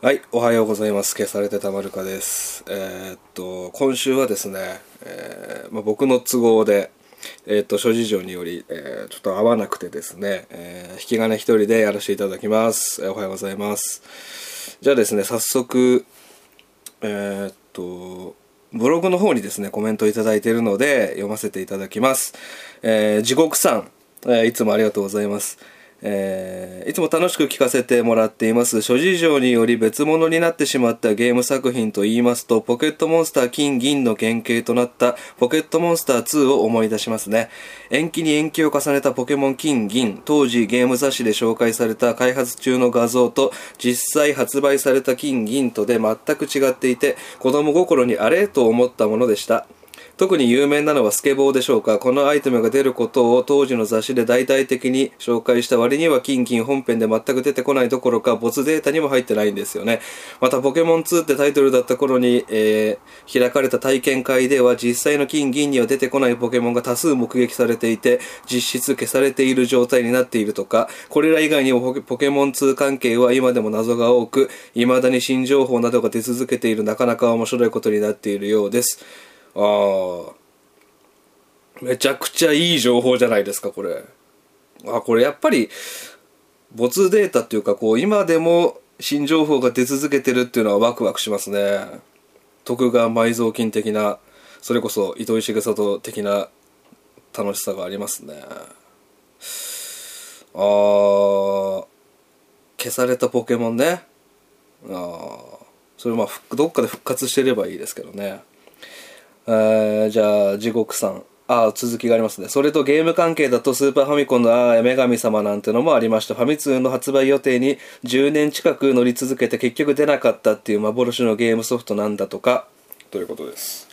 はい、おはようございます。消されてたまるかです。えーっと、今週はですね、えーまあ、僕の都合で、えーっと、諸事情により、えちょっと合わなくてですね、え引き金一人でやらせていただきます。えおはようございます。じゃあですね、早速、えっと、ブログの方にですね、コメントいただいているので、読ませていただきます。え地獄さん、えいつもありがとうございます。えーいつも楽しく聞かせてもらっています。諸事情により別物になってしまったゲーム作品と言いますと、ポケットモンスター金銀の原型となったポケットモンスター2を思い出しますね。延期に延期を重ねたポケモン金銀、当時ゲーム雑誌で紹介された開発中の画像と実際発売された金銀とで全く違っていて、子供心にあれ？と思ったものでした。特に有名なのはスケボーでしょうか。このアイテムが出ることを当時の雑誌で大々的に紹介した割には金銀本編で全く出てこないどころか没データにも入ってないんですよね。またポケモン2ってタイトルだった頃に、えー開かれた体験会では実際の金銀には出てこないポケモンが多数目撃されていて実質消されている状態になっているとかこれら以外にもポケポケモン2関係は今でも謎が多く未だに新情報などが出続けているなかなか面白いことになっているようです。ああめちゃくちゃいい情報じゃないですかこれ。あこれやっぱり没データっていうかこう今でも新情報が出続けてるっていうのはワクワクしますね。徳川埋蔵金的なそれこそ糸井重里的な楽しさがありますね。あー。消されたポケモンね。あー。それまあどっかで復活してればいいですけどね。えーじゃあ地獄さん。あー続きがありますね。それとゲーム関係だとスーパーファミコンのあー女神様なんてのもありました。ファミ通の発売予定に10年近く乗り続けて結局出なかったっていう幻のゲームソフトなんだとか。ということです。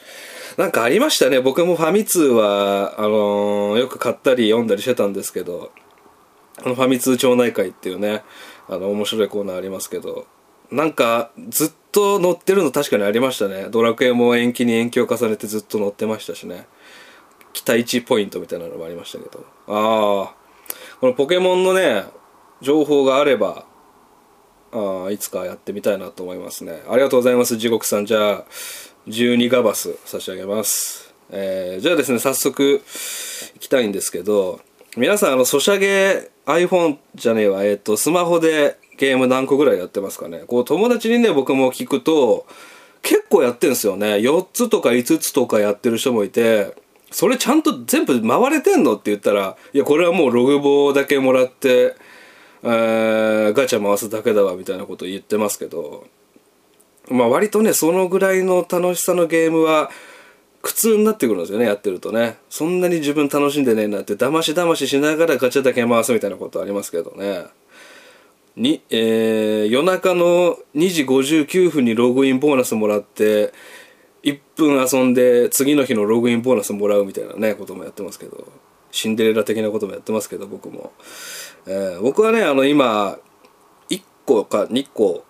なんかありましたね。僕もファミ通はあのーよく買ったり読んだりしてたんですけど。あのファミ通町内会っていうねあの面白いコーナーありますけど。なんかずっと載ってるの確かにありましたね。ドラクエも延期に延期を重ねてずっと載ってましたしね。期待値ポイントみたいなのもありましたけど。ああこのポケモンのね情報があればああいつかやってみたいなと思いますね。ありがとうございます地獄さん。じゃあ12ガバス差し上げます。えーじゃあですね早速いきたいんですけど皆さんあのソシャゲ iPhone じゃねえわ。えっ、とスマホでゲーム何個ぐらいやってますかね。こう友達にね僕も聞くと結構やってんすよね。4つとか5つとかやってる人もいてそれちゃんと全部回れてんのって言ったらいやこれはもうログ棒だけもらって、えーガチャ回すだけだわみたいなこと言ってますけどまあ割とねそのぐらいの楽しさのゲームは苦痛になってくるんですよねやってるとね。そんなに自分楽しんでねえなってだましだまししながらガチャだけ回すみたいなことありますけどね。に、えー夜中の2時59分にログインボーナスもらって1分遊んで次の日のログインボーナスもらうみたいなねこともやってますけどシンデレラ的なこともやってますけど僕も、えー僕はねあの今1個か2個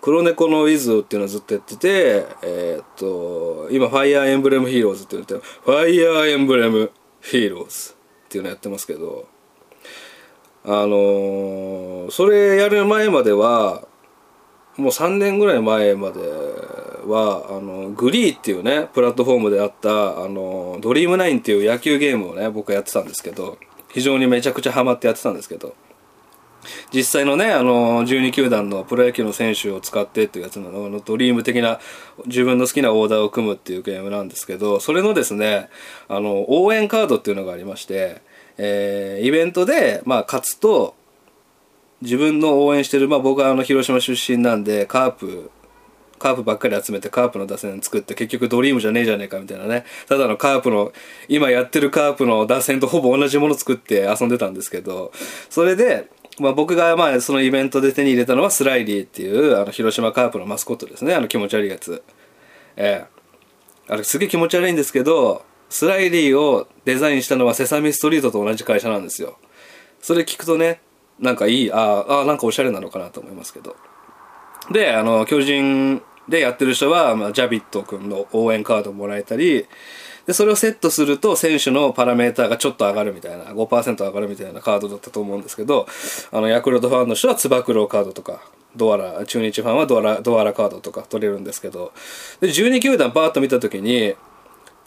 黒猫のウィズっていうのをずっとやっててえーっと今ファイアーエンブレムヒーローズって言ってファイアーエンブレムヒーローズっていうのやってますけどあのそれやる前まではもう3年ぐらい前まではあのグリーっていうねプラットフォームであったあのドリームナインっていう野球ゲームをね僕やってたんですけど非常にめちゃくちゃハマってやってたんですけど実際のねあの12球団のプロ野球の選手を使ってっていうやつののドリーム的な自分の好きなオーダーを組むっていうゲームなんですけどそれのですねあの応援カードっていうのがありまして、えーイベントで、まあ、勝つと自分の応援してる、まあ、僕はあの広島出身なんでカープカープばっかり集めてカープの打線作って結局ドリームじゃねえじゃねえかみたいなね。ただのカープの今やってるカープの打線とほぼ同じもの作って遊んでたんですけどそれで、まあ、僕がまあそのイベントで手に入れたのはスライリーっていうあの広島カープのマスコットですね。あの気持ち悪いやつ。ええ。あれすげえ気持ち悪いんですけどスライリーをデザインしたのはセサミストリートと同じ会社なんですよ。それ聞くとねなんかいいああなんかおしゃれなのかなと思いますけど。であの巨人でやってる人は、まあ、ジャビット君の応援カードもらえたりでそれをセットすると選手のパラメーターがちょっと上がるみたいな5%上がるみたいなカードだったと思うんですけどあのヤクルトファンの人はつば九郎カードとかドアラ中日ファンはドアラドアラカードとか取れるんですけど。で12球団バーッと見た時に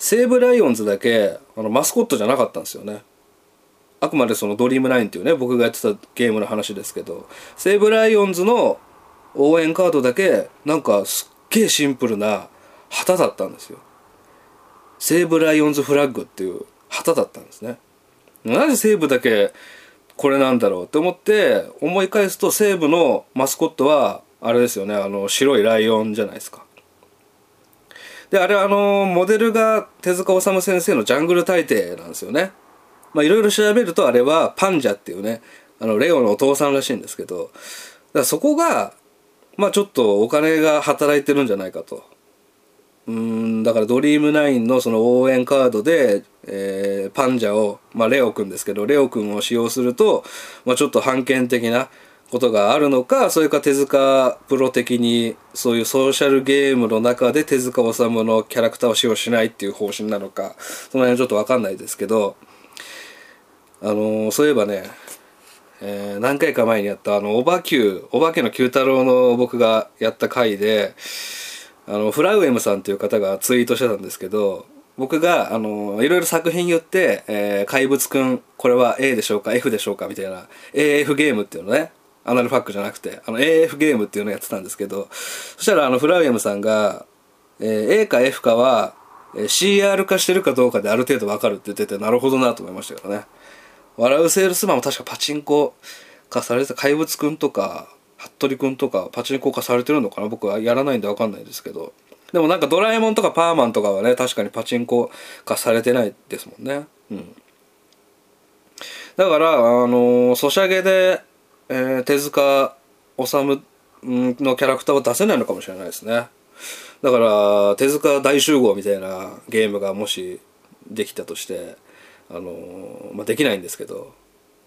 西武ライオンズだけあのマスコットじゃなかったんですよね。あくまでそのドリームナインっていうね僕がやってたゲームの話ですけど。西武ライオンズの応援カードだけなんかすっげえシンプルな旗だったんですよ。西武ライオンズフラッグっていう旗だったんですね。なぜ西武だけこれなんだろうって思って思い返すと西武のマスコットはあれですよねあの白いライオンじゃないですか。であれはあのモデルが手塚治虫先生の「ジャングル大帝」なんですよね。まあいろいろ調べるとあれはパンジャっていうねあのレオのお父さんらしいんですけどだからそこがまあちょっとお金が働いてるんじゃないかと。うんだからドリームナインのその応援カードで、えー、パンジャを、まあ、レオくんですけどレオくんを使用すると、まあ、ちょっと反権的なことがあるのかそれか手塚プロ的にそういうソーシャルゲームの中で手塚治虫のキャラクターを使用しないっていう方針なのかその辺はちょっと分かんないですけどあの、そういえばね、えー、何回か前にやったあのおばきゅうお化けの九太郎の僕がやった回であのフラウエムさんという方がツイートしてたんですけど僕があのいろいろ作品言って、えー、怪物くんこれは A でしょうか F でしょうかみたいな AF ゲームっていうのね。アナルファックじゃなくてあの AF ゲームっていうのをやってたんですけどそしたらあのフラウエムさんが、えー、A か F かはえ CR 化してるかどうかである程度わかるって言っててなるほどなと思いましたけどね。笑うセールスマンも確かパチンコ化されてた怪物くんとか服部君とかパチンコ化されてるのかな？僕はやらないんで分かんないですけど。でもなんかドラえもんとかパーマンとかはね確かにパチンコ化されてないですもんね。うん。だからあのソシャゲで、えー、手塚治虫のキャラクターを出せないのかもしれないですね。だから手塚大集合みたいなゲームがもしできたとしてあの、まあ、できないんですけど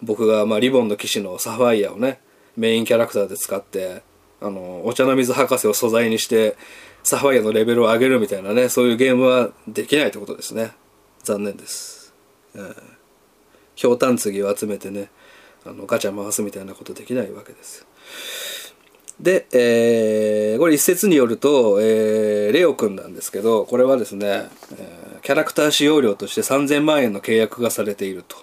僕が、まあ、リボンの騎士のサファイアをねメインキャラクターで使ってあのお茶の水博士を素材にしてサファイアのレベルを上げるみたいなねそういうゲームはできないってことですね。残念です、えー、ひょうたん継ぎを集めてねあのガチャ回すみたいなことできないわけです。で、えー、これ一説によると、えー、レオくんなんですけどこれはですね、えー、キャラクター使用料として3000万円の契約がされていると。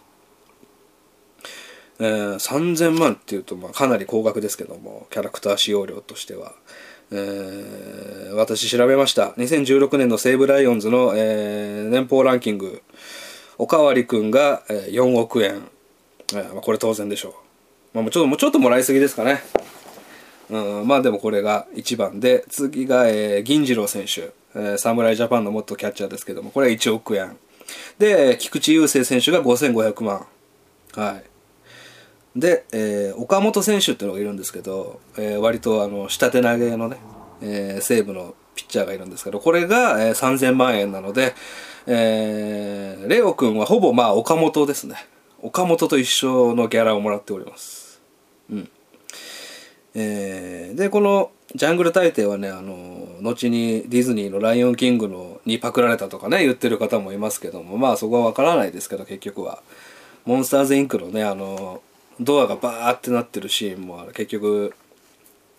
えー、3000万っていうとまあかなり高額ですけどもキャラクター使用料としては、えー、私調べました。2016年の西武ライオンズの、えー、年俸ランキング。おかわりくんが4億円、まあ、これ当然でしょう、まあ、もうちょっともうちょっともらいすぎですかね。うん、まあでもこれが1番で次が、えー、銀次郎選手、えー、侍ジャパンの元キャッチャーですけどもこれは1億円。で菊池雄星選手が5500万。はい。で、えー、岡本選手っていうのがいるんですけど、えー、割とあの下手投げのね、えー、西武のピッチャーがいるんですけどこれが、えー、3000万円なので、えー、レオ君はほぼまあ岡本ですね。岡本と一緒のギャラをもらっております。うん。えー、でこのジャングル大帝はねあの後にディズニーの「ライオンキングの」にパクられたとかね言ってる方もいますけどもまあそこは分からないですけど結局は。モンスターズインクのねあのドアがバーってなってるシーンも結局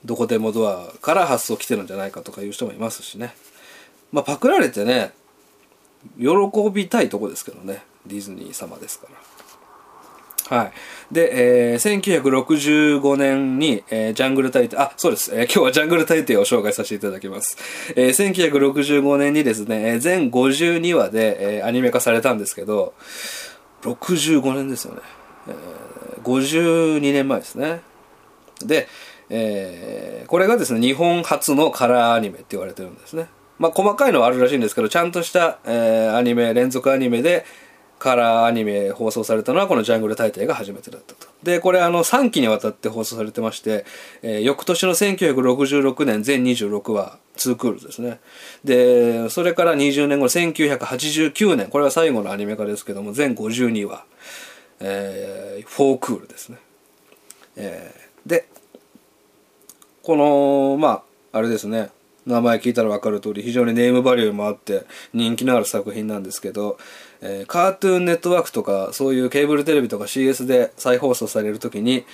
どこでもドアから発想来てるんじゃないかとかいう人もいますしね。まあパクられてね喜びたいとこですけどね。ディズニー様ですから。はい。で、えー、1965年に、えー、ジャングル大帝あそうです、えー、今日はジャングル大帝を紹介させていただきます、えー、1965年にですね全52話で、えー、アニメ化されたんですけど65年ですよね、えー52年前ですね。で、えー、これがですね日本初のカラーアニメって言われてるんですね。まあ細かいのはあるらしいんですけどちゃんとした、えー、アニメ連続アニメでカラーアニメ放送されたのはこの「ジャングル大帝」が初めてだったと。でこれあの3期にわたって放送されてまして、えー、翌年の1966年全26話2クールですねでそれから20年後1989年これは最後のアニメ化ですけども全52話えー、フォークールですね。えー、でこのまああれですね名前聞いたら分かる通り非常にネームバリューもあって人気のある作品なんですけど、えー、カートゥーンネットワークとかそういうケーブルテレビとか CS で再放送される時に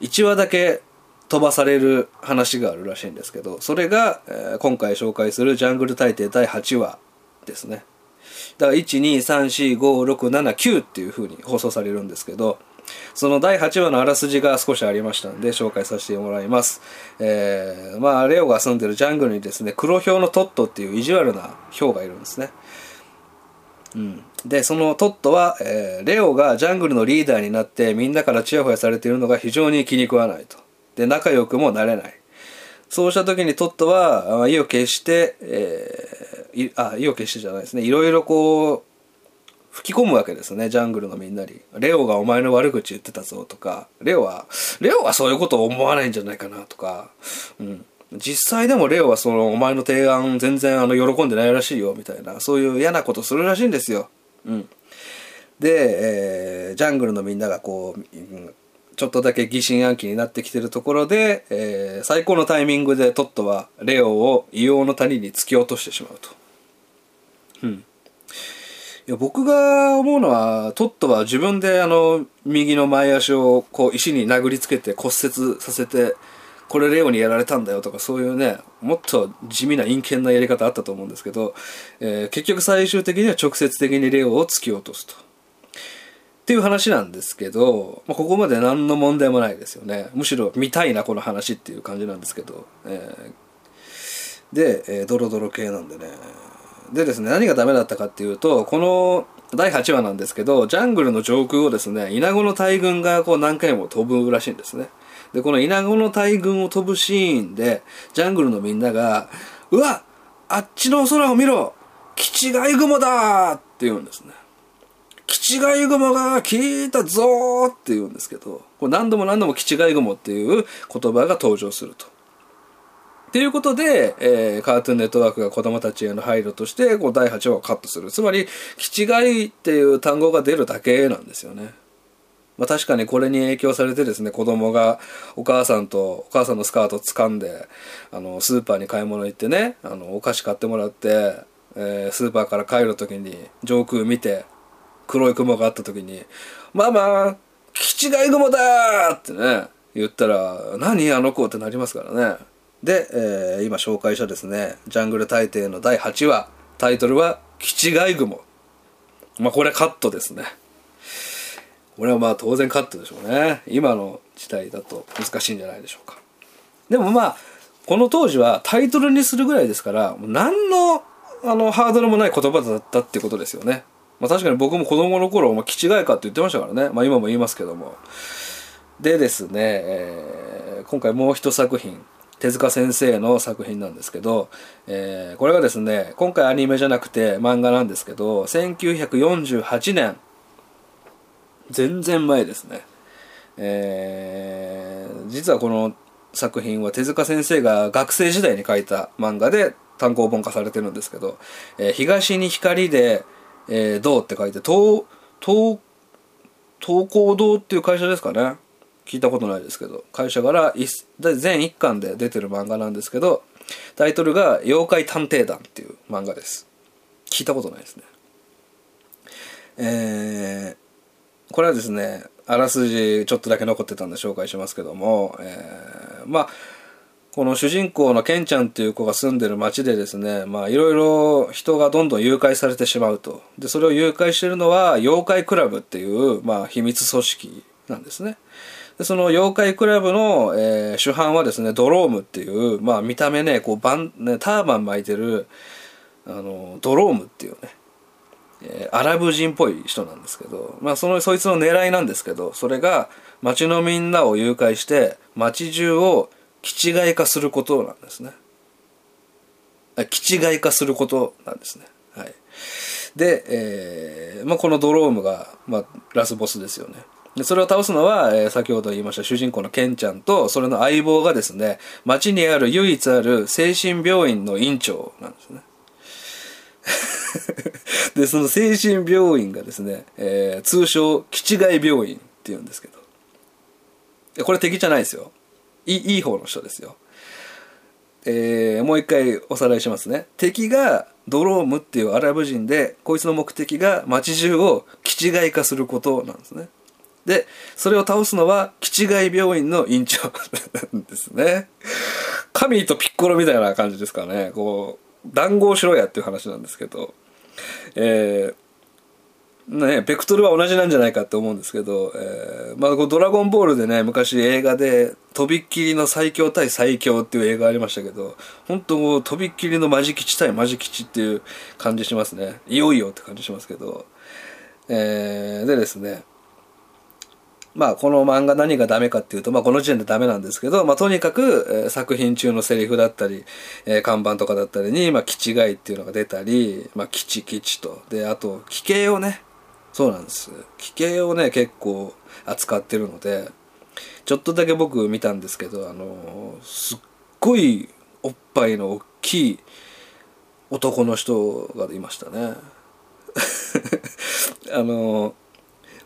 1話だけ飛ばされる話があるらしいんですけどそれが、えー今回紹介する「ジャングル大帝」第8話ですね。だから12、3、4、5、6、79っていう風に放送されるんですけどその第8話のあらすじが少しありましたんで紹介させてもらいます。えー、まあ、レオが住んでるジャングルにですね、黒ヒョウのトットっていう意地悪なヒョウがいるんですね。うん。で、そのトットは、えーレオがジャングルのリーダーになってみんなからチヤホヤされているのが非常に気に食わないと。で、仲良くもなれない。そうした時にトットは、意を決して、えーあ、意を決してじゃないですね。いろいろこう、吹き込むわけですね、ジャングルのみんなに。レオがお前の悪口言ってたぞとか、レオは、レオはそういうことを思わないんじゃないかなとか、うん。実際でもレオはそのお前の提案全然あの喜んでないらしいよみたいな、そういう嫌なことするらしいんですよ。うん。で、えージャングルのみんながこう、うんちょっとだけ疑心暗鬼になってきてるところで、えー最高のタイミングでトットはレオを硫黄の谷に突き落としてしまうと。うん。いや僕が思うのはトットは自分であの右の前足をこう石に殴りつけて骨折させてこれレオにやられたんだよとかそういうねもっと地味な陰険なやり方あったと思うんですけど、えー結局最終的には直接的にレオを突き落とすと。っていう話なんですけど、まあ、ここまで何の問題もないですよね。むしろ見たいな、この話っていう感じなんですけど。えーで、えードロドロ系なんでね。でですね、何がダメだったかっていうと、この第8話なんですけど、ジャングルの上空をですね、イナゴの大群がこう何回も飛ぶらしいんですね。で、このイナゴの大群を飛ぶシーンで、ジャングルのみんなが、うわあっちの空を見ろキチガイ雲だって言うんですね。キチガイ雲が聞いたぞーって言うんですけど、これ何度も何度もキチガイ雲っていう言葉が登場すると。っていうことで、えーカートゥーンネットワークが子供たちへの配慮として、こう第8話をカットする。つまり、キチガイっていう単語が出るだけなんですよね。まあ確かにこれに影響されてですね、子供がお母さんと、お母さんのスカートを掴んで、あの、スーパーに買い物行ってね、あの、お菓子買ってもらって、えースーパーから帰る時に上空見て、黒い雲があった時に「ママキチガイ雲だ!」ってね言ったら「何あの子」ってなりますからねで、えー今紹介したですね「ジャングル大帝」の第8話タイトルは「キチガイ雲」まあこれはカットですね。これはまあ当然カットでしょうね。今の時代だと難しいんじゃないでしょうか。でもまあこの当時はタイトルにするぐらいですからもう何のあのハードルもない言葉だったってことですよね。まあ確かに僕も子供の頃、まあ、気違いかって言ってましたからね。まあ今も言いますけども。でですね、えー今回もう一作品。手塚先生の作品なんですけど、えーこれがですね今回アニメじゃなくて漫画なんですけど1948年全然前ですね。えー実はこの作品は手塚先生が学生時代に書いた漫画で単行本化されてるんですけど「えー東に光で、えー銅」って書いて東東東光堂っていう会社ですかね。聞いたことないですけど会社から全1巻で出てる漫画なんですけどタイトルが「妖怪探偵団」っていう漫画です。聞いたことないですね。えーこれはですねあらすじちょっとだけ残ってたんで紹介しますけども、えーまあこの主人公のケンちゃんっていう子が住んでる町でですねまあいろいろ人がどんどん誘拐されてしまうと。でそれを誘拐してるのは妖怪クラブっていう、まあ、秘密組織なんですね。でその妖怪クラブの、えー主犯はですねドロームっていう、まあ、見た目ねこうバン、ね、ターバン巻いてるあのドロームっていうねえーアラブ人っぽい人なんですけど、まあ、そのそいつの狙いなんですけどそれが町のみんなを誘拐して町中を気違い化することなんですね。あ気違い化することなんですね。はい。で、えーまあ、このドロームが、まあ、ラスボスですよね。でそれを倒すのは、えー先ほど言いました主人公のケンちゃんとそれの相棒がですね町にある唯一ある精神病院の院長なんですね。でその精神病院がですね、えー通称気違い病院っていうんですけど。これ敵じゃないですよ。いいい方の人ですよ。えーもう一回おさらいしますね。敵がドロームっていうアラブ人でこいつの目的が街中を気違い化することなんですね。でそれを倒すのは気違い病院の院長ですね。神とピッコロみたいな感じですかね。こう談合しろやっていう話なんですけど。えーね、ベクトルは同じなんじゃないかって思うんですけど、えー、まあ、ドラゴンボールでね、昔映画で、とびっきりの最強対最強っていう映画ありましたけど、本当もう、とびっきりのマジ吉対マジ吉っていう感じしますね。いよいよって感じしますけど、えー、でですね、まあ、この漫画何がダメかっていうと、まあ、この時点でダメなんですけど、まあ、とにかく、えー、作品中のセリフだったり、えー、看板とかだったりに、まあ、気違いっていうのが出たり、まあ、キチキチと。で、あと、奇形をね、そうなんです。奇形をね、結構扱ってるので、ちょっとだけ僕見たんですけど、あの、すっごいおっぱいの大きい男の人がいましたね。あの、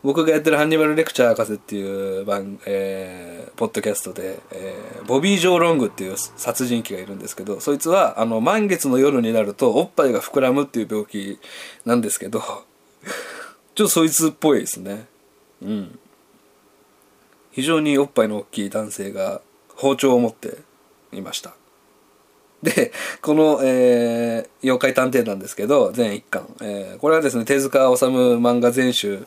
僕がやってるハンニバルレクチャー博士っていう番、えー、ポッドキャストで、えー、ボビー・ジョー・ロングっていう殺人鬼がいるんですけど、そいつは、あの、満月の夜になるとおっぱいが膨らむっていう病気なんですけど、ちょっとそいつっぽいですね。うん。非常におっぱいの大きい男性が包丁を持っていました。でこの、えー「妖怪探偵」なんですけど全1巻、えー、これはですね手塚治虫漫画全集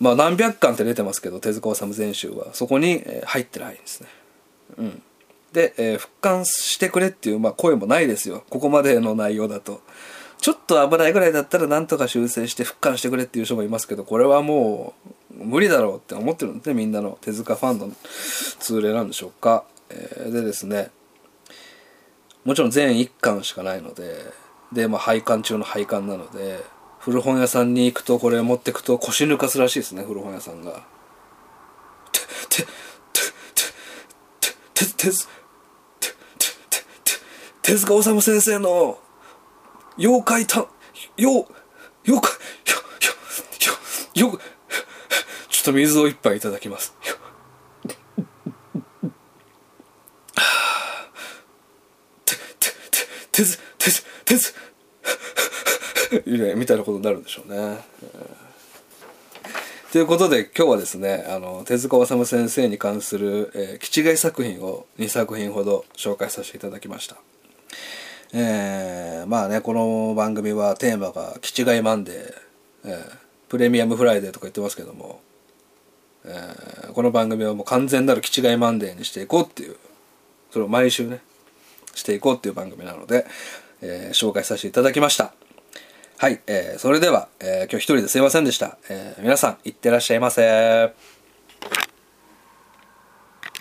まあ何百巻って出てますけど手塚治虫全集は。そこに、入ってないんですね。うん。で、えー、復刊してくれっていう、まあ、声もないですよ。ここまでの内容だと。ちょっと危ないぐらいだったらなんとか修正して復刊してくれっていう人もいますけどこれはもう無理だろうって思ってるんですね。みんなの手塚ファンの通例なんでしょうか、えー、でですね。もちろん全1巻しかないのででまあ廃刊中の廃刊なので古本屋さんに行くとこれ持ってくと腰抜かすらしいですね古本屋さんが。てててててて手塚治虫先生の妖怪た、妖、妖怪、よ、よ、よ、ちょっと水を一杯いただきます。て、て、て、てず、て、て、みたいなことになるんでしょうね。ということで今日はですねあの手塚治虫先生に関する、えー、気違い作品を2作品ほど紹介させていただきました。えー、まあねこの番組はテーマが「気違いマンデー」えー、プレミアムフライデーとか言ってますけども、えー、この番組はもう完全なる気違いマンデーにしていこうっていうそれを毎週ねしていこうっていう番組なので、えー、紹介させていただきましたはい、えー、それでは、えー、今日一人ですいませんでした、えー、皆さんいってらっしゃいませ。